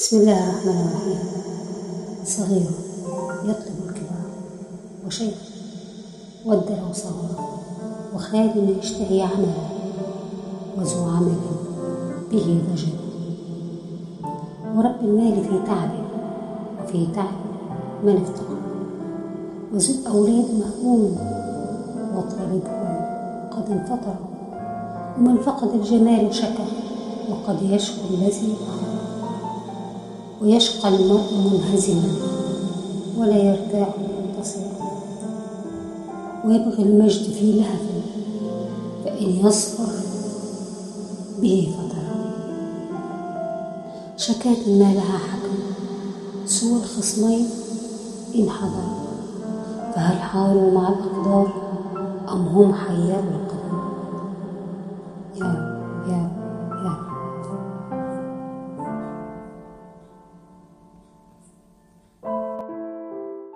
بسم الله الرحمن الرحيم. صغير يطلب الكبار وشيخ ودر وصغر وخادم يشتهي عمله وذو عمل به ضجر ورب المال في تعبه وفي تعب من افتقر. وذو الأولاد مهموم وطالبهم قد انفطر ومن فقد الجمال شكا وقد يشكو الذي قهر ويشقى المرء منهزما ولا يرتاح منتصرا. ويبغي المجد في لهف فإن يصفر به فترة شكاة ما لها حكم سوى الخصمين إن حضر فهل حاروا مع الأقدار أم هم حيروا